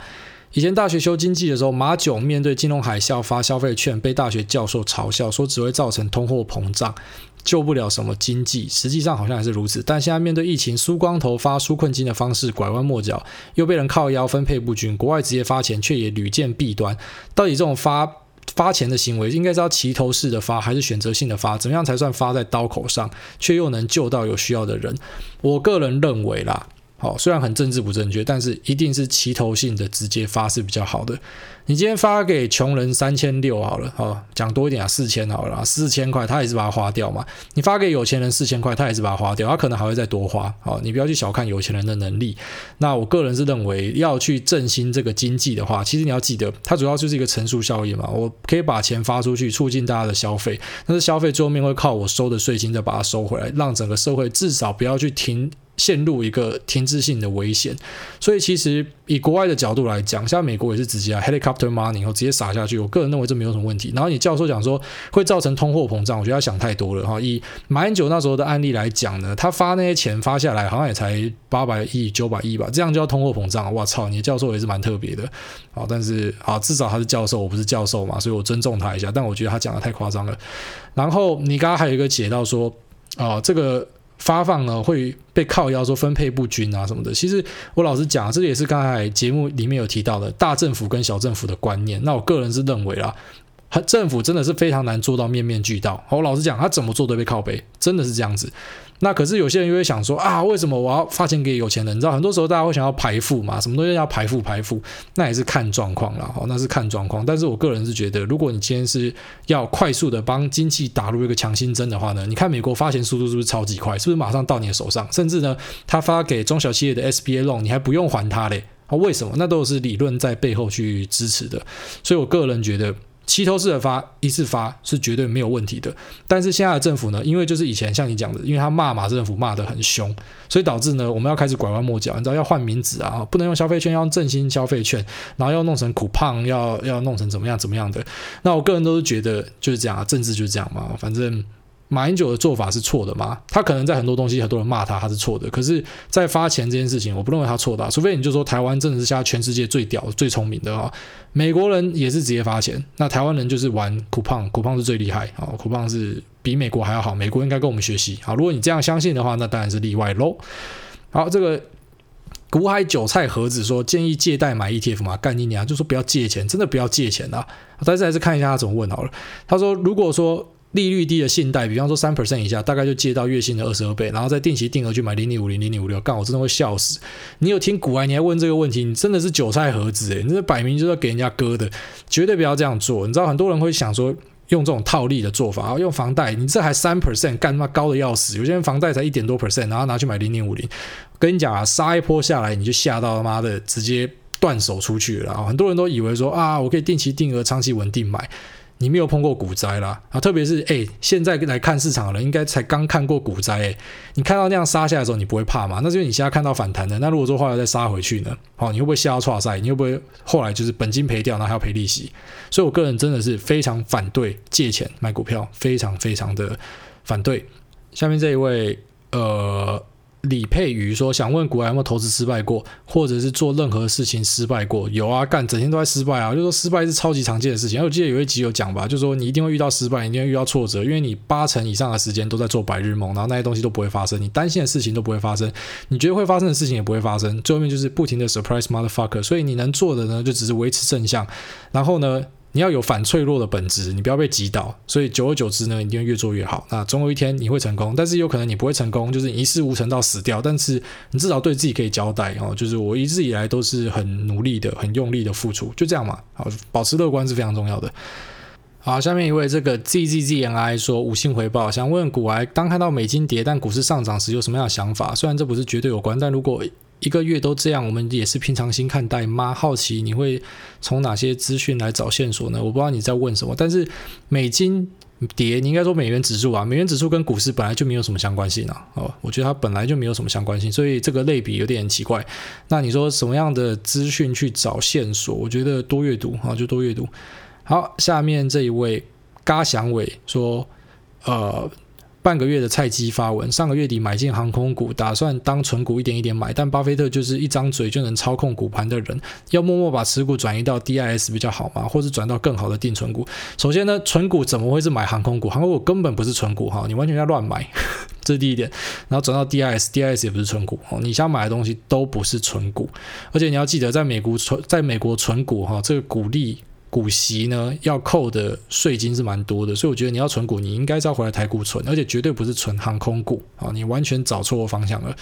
以前大学修经济的时候，马厩面对金融海啸发消费券，被大学教授嘲笑说只会造成通货膨胀。救不了什么经济，实际上好像还是如此。但现在面对疫情，输光头发纾困境的方式拐弯抹角，又被人靠腰分配不均，国外直接发钱却也屡见弊端。到底这种发发钱的行为，应该是要齐头式的发，还是选择性的发？怎么样才算发在刀口上，却又能救到有需要的人？我个人认为啦。好，虽然很政治不正确，但是一定是齐头性的直接发是比较好的。你今天发给穷人三千六好了，好，讲多一点啊，四千好了，四千块他也是把它花掉嘛。你发给有钱人四千块，他也是把它花掉，他可能还会再多花。好，你不要去小看有钱人的能力。那我个人是认为，要去振兴这个经济的话，其实你要记得，它主要就是一个乘数效应嘛。我可以把钱发出去，促进大家的消费，但是消费最后面会靠我收的税金再把它收回来，让整个社会至少不要去停。陷入一个停滞性的危险，所以其实以国外的角度来讲，像美国也是直接啊 helicopter money，然后直接撒下去。我个人认为这没有什么问题。然后你教授讲说会造成通货膨胀，我觉得他想太多了哈。以马英九那时候的案例来讲呢，他发那些钱发下来好像也才八百亿、九百亿吧，这样就要通货膨胀？我操，你的教授也是蛮特别的啊。但是啊，至少他是教授，我不是教授嘛，所以我尊重他一下。但我觉得他讲的太夸张了。然后你刚刚还有一个解到说啊，这个。发放呢会被靠腰说分配不均啊什么的，其实我老实讲，这也是刚才节目里面有提到的大政府跟小政府的观念。那我个人是认为啦，政府真的是非常难做到面面俱到。我老实讲，他怎么做都被靠背，真的是这样子。那可是有些人又会想说啊，为什么我要发钱给有钱人？你知道，很多时候大家会想要排富嘛，什么东西要排富排富，那也是看状况啦。好，那是看状况。但是我个人是觉得，如果你今天是要快速的帮经济打入一个强心针的话呢，你看美国发钱速度是不是超级快？是不是马上到你的手上？甚至呢，他发给中小企业的 SBA loan，你还不用还他嘞。啊，为什么？那都是理论在背后去支持的。所以我个人觉得。齐头式的发，一次发是绝对没有问题的，但是现在的政府呢，因为就是以前像你讲的，因为他骂马政府骂得很凶，所以导致呢，我们要开始拐弯抹角，你知道要换名字啊，不能用消费券，要用振兴消费券，然后要弄成苦胖要要弄成怎么样怎么样的。那我个人都是觉得就是这样啊，政治就是这样嘛，反正。马英九的做法是错的吗？他可能在很多东西，很多人骂他，他是错的。可是，在发钱这件事情，我不认为他错的。除非你就说台湾真的是现在全世界最屌、最聪明的啊。美国人也是直接发钱，那台湾人就是玩 coupon，coupon 是最厉害啊，coupon 是比美国还要好。美国应该跟我们学习啊。如果你这样相信的话，那当然是例外喽。好，这个股海韭菜盒子说建议借贷买 ETF 嘛，干你娘，就说不要借钱，真的不要借钱啊。但是还是看一下他怎么问好了。他说如果说。利率低的信贷，比方说三 percent 以下，大概就借到月薪的二十二倍，然后再定期定额去买零零五零零零五六，干我真的会笑死！你有听股癌，你还问这个问题，你真的是韭菜盒子诶，你这摆明就是要给人家割的，绝对不要这样做。你知道很多人会想说用这种套利的做法啊，用房贷，你这还三 percent，干他妈高的要死！有些人房贷才一点多 percent，然后拿去买零零五零，跟你讲啊，杀一波下来，你就吓到他妈的直接断手出去了。很多人都以为说啊，我可以定期定额、长期稳定买。你没有碰过股灾啦啊！特别是哎，现在来看市场的人，应该才刚看过股灾哎。你看到那样杀下来的时候，你不会怕吗？那是因为你现在看到反弹的。那如果说后来再杀回去呢？好，你会不会吓到挫赛？你会不会后来就是本金赔掉，然后还要赔利息？所以我个人真的是非常反对借钱买股票，非常非常的反对。下面这一位呃。李佩瑜说：“想问股癌有没有投资失败过，或者是做任何事情失败过？有啊，干整天都在失败啊！就说失败是超级常见的事情。我记得有一集有讲吧，就说你一定会遇到失败，一定会遇到挫折，因为你八成以上的时间都在做白日梦，然后那些东西都不会发生，你担心的事情都不会发生，你觉得会发生的事情也不会发生，最后面就是不停的 surprise motherfucker。所以你能做的呢，就只是维持正向，然后呢，你要有反脆弱的本质，你不要被击倒，所以久而久之呢，你一定会越做越好。那总有一天你会成功，但是有可能你不会成功，就是一事无成到死掉。但是你至少对自己可以交代哦，就是我一直以来都是很努力的、很用力的付出，就这样嘛。好，保持乐观是非常重要的。好，下面一位这个 ZZZNI 说五星回报，想问股癌，当看到美金跌但股市上涨时有什么样的想法？虽然这不是绝对有关，但如果一个月都这样，我们也是平常心看待吗？好奇你会从哪些资讯来找线索呢？我不知道你在问什么，但是美金跌，你应该说美元指数啊，美元指数跟股市本来就没有什么相关性啊。哦，我觉得它本来就没有什么相关性，所以这个类比有点奇怪。那你说什么样的资讯去找线索？我觉得多阅读啊，就多阅读。好，下面这一位嘎祥伟说，呃。半个月的菜鸡发文，上个月底买进航空股，打算当存股一点一点买，但巴菲特就是一张嘴就能操控股盘的人，要默默把持股转移到 DIS 比较好吗？或是转到更好的定存股？首先呢，存股怎么会是买航空股？航空股根本不是存股哈，你完全在乱买，这是第一点。然后转到 DIS，DIS 也不是存股哦，你想买的东西都不是存股，而且你要记得，在美国存，在美国存股哈，这个股利。股息呢，要扣的税金是蛮多的，所以我觉得你要存股，你应该是要回来台股存，而且绝对不是存航空股啊！你完全找错方向了。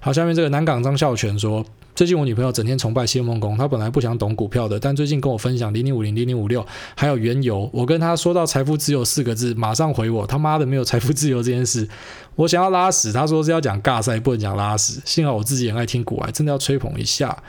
好，下面这个南港张孝全说，最近我女朋友整天崇拜谢孟恭，她本来不想懂股票的，但最近跟我分享零零五零、零零五六还有原油，我跟她说到财富自由四个字，马上回我他妈的没有财富自由这件事，我想要拉屎，她说是要讲尬赛，不能讲拉屎。幸好我自己也爱听股癌，真的要吹捧一下，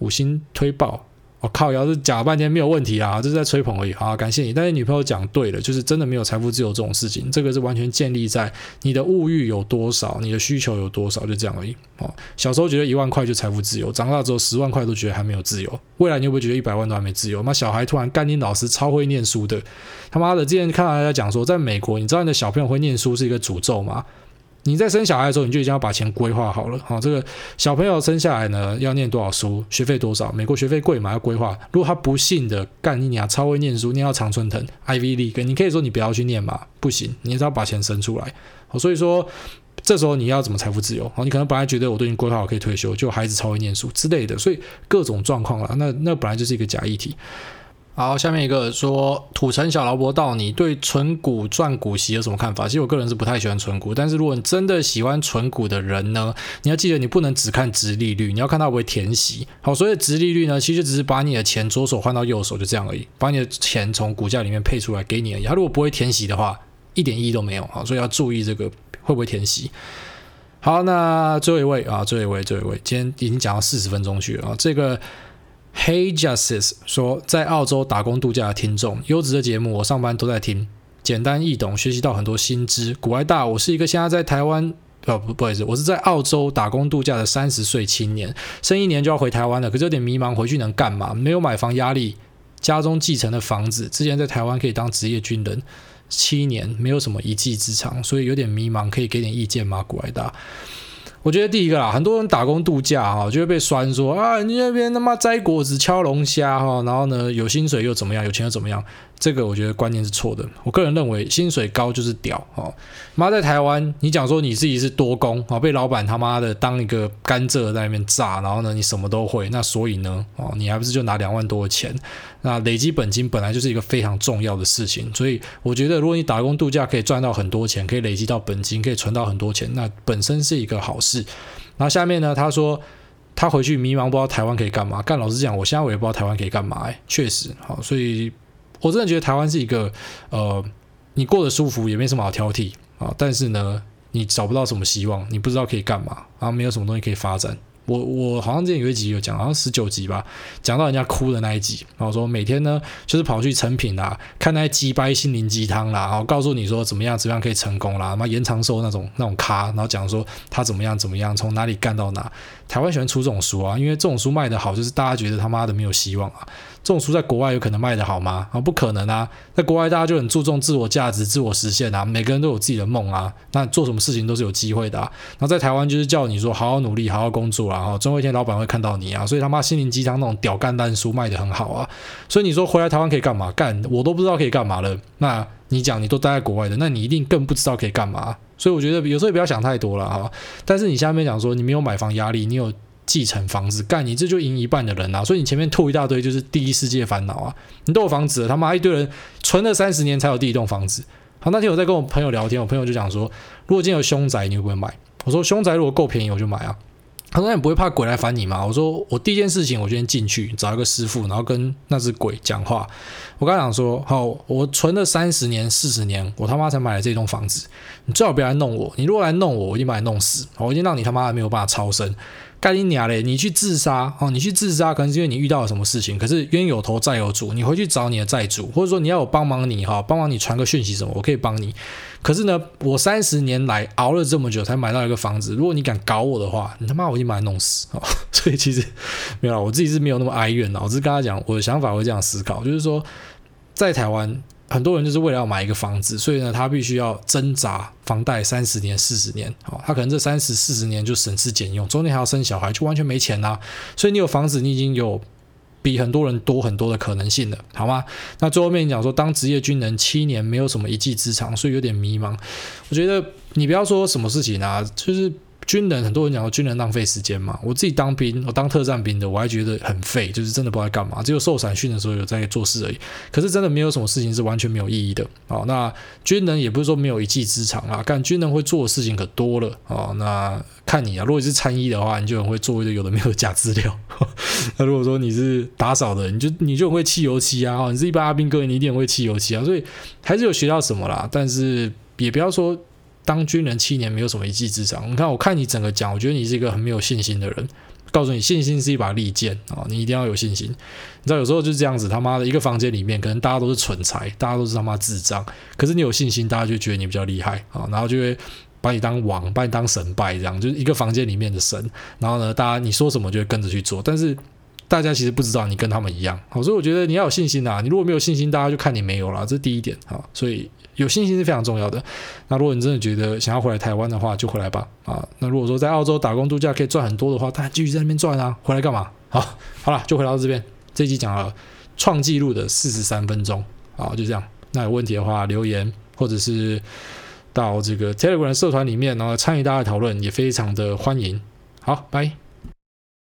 五星推爆。我、哦、靠！要是讲半天没有问题啊，这是在吹捧而已。好，感谢你。但是女朋友讲对了，就是真的没有财富自由这种事情，这个是完全建立在你的物欲有多少，你的需求有多少，就这样而已。哦，小时候觉得一万块就财富自由，长大之后十万块都觉得还没有自由。未来你会不会觉得一百万都还没自由？那小孩突然干你老师超会念书的，他妈的！之前看到人家讲说，在美国，你知道你的小朋友会念书是一个诅咒吗？你在生小孩的时候，你就已经要把钱规划好了。好，这个小朋友生下来呢，要念多少书，学费多少？美国学费贵嘛，要规划。如果他不幸的干你娘超会念书，念到常春藤、Ivy League，你可以说你不要去念嘛，不行，你只要把钱生出来。好，所以说这时候你要怎么财富自由？好，你可能本来觉得我都已经规划好可以退休，就孩子超会念书之类的，所以各种状况了。那那本来就是一个假议题。好，下面一个说土城小劳勃道，你对存股赚股息有什么看法？其实我个人是不太喜欢存股，但是如果你真的喜欢存股的人呢，你要记得你不能只看殖利率，你要看它会不会填息。好，所以殖利率呢，其实只是把你的钱左手换到右手，就这样而已，把你的钱从股价里面配出来给你而已。它如果不会填息的话，一点意义都没有。好，所以要注意这个会不会填息。好，那最后一位啊，最后一位，最后一位，今天已经讲到四十分钟去了啊，这个。Hey Justice 说，在澳洲打工度假的听众，优质的节目，我上班都在听，简单易懂，学习到很多新知。古埃大，我是一个现在在台湾，哦不，不好意思，我是在澳洲打工度假的三十岁青年，剩一年就要回台湾了，可是有点迷茫，回去能干嘛？没有买房压力，家中继承的房子，之前在台湾可以当职业军人，七年没有什么一技之长，所以有点迷茫，可以给点意见吗？古埃大。我觉得第一个啦，很多人打工度假哈，就会被酸说啊，你那边他妈摘果子、敲龙虾哈，然后呢有薪水又怎么样，有钱又怎么样？这个我觉得观念是错的。我个人认为薪水高就是屌哦。妈在台湾，你讲说你自己是多工啊，被老板他妈的当一个甘蔗在那边炸，然后呢你什么都会，那所以呢哦，你还不是就拿两万多的钱？那累积本金本来就是一个非常重要的事情，所以我觉得如果你打工度假可以赚到很多钱，可以累积到本金，可以存到很多钱，那本身是一个好事。然后下面呢，他说他回去迷茫，不知道台湾可以干嘛。干老实讲，我现在我也不知道台湾可以干嘛。哎，确实好，所以我真的觉得台湾是一个呃，你过得舒服也没什么好挑剔啊，但是呢，你找不到什么希望，你不知道可以干嘛，然后没有什么东西可以发展。我我好像之前有一集有讲，好像十九集吧，讲到人家哭的那一集，然后说每天呢就是跑去成品啦，看那些鸡掰心灵鸡汤啦，然后告诉你说怎么样怎么样可以成功啦，妈延长寿那种那种咖，然后讲说他怎么样怎么样从哪里干到哪。台湾喜欢出这种书啊，因为这种书卖得好，就是大家觉得他妈的没有希望啊。这种书在国外有可能卖得好吗？啊，不可能啊！在国外大家就很注重自我价值、自我实现啊，每个人都有自己的梦啊，那做什么事情都是有机会的啊。然后在台湾就是叫你说好好努力、好好工作啊，哈，总有一天老板会看到你啊。所以他妈心灵鸡汤那种屌干烂书卖得很好啊。所以你说回来台湾可以干嘛？干我都不知道可以干嘛了。那你讲你都待在国外的，那你一定更不知道可以干嘛。所以我觉得有时候也不要想太多了哈。但是你下面讲说你没有买房压力，你有。继承房子干，你这就赢一半的人啊！所以你前面吐一大堆就是第一世界烦恼啊！你都有房子了，他妈一堆人存了三十年才有第一栋房子。好，那天我在跟我朋友聊天，我朋友就讲说，如果今天有凶宅，你会不会买？我说凶宅如果够便宜，我就买啊。他说：“你不会怕鬼来烦你吗？”我说：“我第一件事情，我先进去找一个师傅，然后跟那只鬼讲话。我跟他讲说：‘好，我存了三十年、四十年，我他妈才买了这栋房子。你最好别来弄我。你如果来弄我，我已经把你弄死。我已经让你他妈没有办法超生。’干你娘嘞！你去自杀哦！你去自杀，可能是因为你遇到了什么事情。可是冤有头债有主，你回去找你的债主，或者说你要我帮忙你哈，帮忙你传个讯息什么，我可以帮你。可是呢，我三十年来熬了这么久才买到一个房子，如果你敢搞我的话，你他妈我已经把你弄死哦。所以其实没有，我自己是没有那么哀怨的，我只是跟他讲我的想法会这样思考，就是说在台湾。很多人就是为了要买一个房子，所以呢，他必须要挣扎房贷三十年、四十年，好，他可能这三十四十年就省吃俭用，中间还要生小孩，就完全没钱啦。所以你有房子，你已经有比很多人多很多的可能性了，好吗？那最后面讲说，当职业军人七年没有什么一技之长，所以有点迷茫。我觉得你不要说什么事情啊，就是。军人很多人讲说军人浪费时间嘛，我自己当兵，我当特战兵的，我还觉得很废，就是真的不知道干嘛，只有受散训的时候有在做事而已。可是真的没有什么事情是完全没有意义的啊。那军人也不是说没有一技之长啊，干军人会做的事情可多了啊。那看你啊，如果你是参议的话，你就很会做一个有的没有的假资料。那如果说你是打扫的，你就你就很会漆油漆啊。你是一般阿兵哥，你一定很会漆油漆啊。所以还是有学到什么啦，但是也不要说。当军人七年没有什么一技之长，你看，我看你整个讲，我觉得你是一个很没有信心的人。告诉你，信心是一把利剑啊，你一定要有信心。你知道，有时候就是这样子，他妈的一个房间里面，可能大家都是蠢材，大家都是他妈智障，可是你有信心，大家就觉得你比较厉害啊，然后就会把你当王，把你当神拜，这样就是一个房间里面的神。然后呢，大家你说什么就会跟着去做，但是大家其实不知道你跟他们一样，好，所以我觉得你要有信心啊。你如果没有信心，大家就看你没有了，这是第一点啊，所以。有信心是非常重要的。那如果你真的觉得想要回来台湾的话，就回来吧。啊，那如果说在澳洲打工度假可以赚很多的话，当然继续在那边赚啊。回来干嘛？好，好了，就回到这边。这一集讲了创纪录的四十三分钟。好，就这样。那有问题的话留言，或者是到这个 Telegram 社团里面，然后参与大家讨论，也非常的欢迎。好，拜。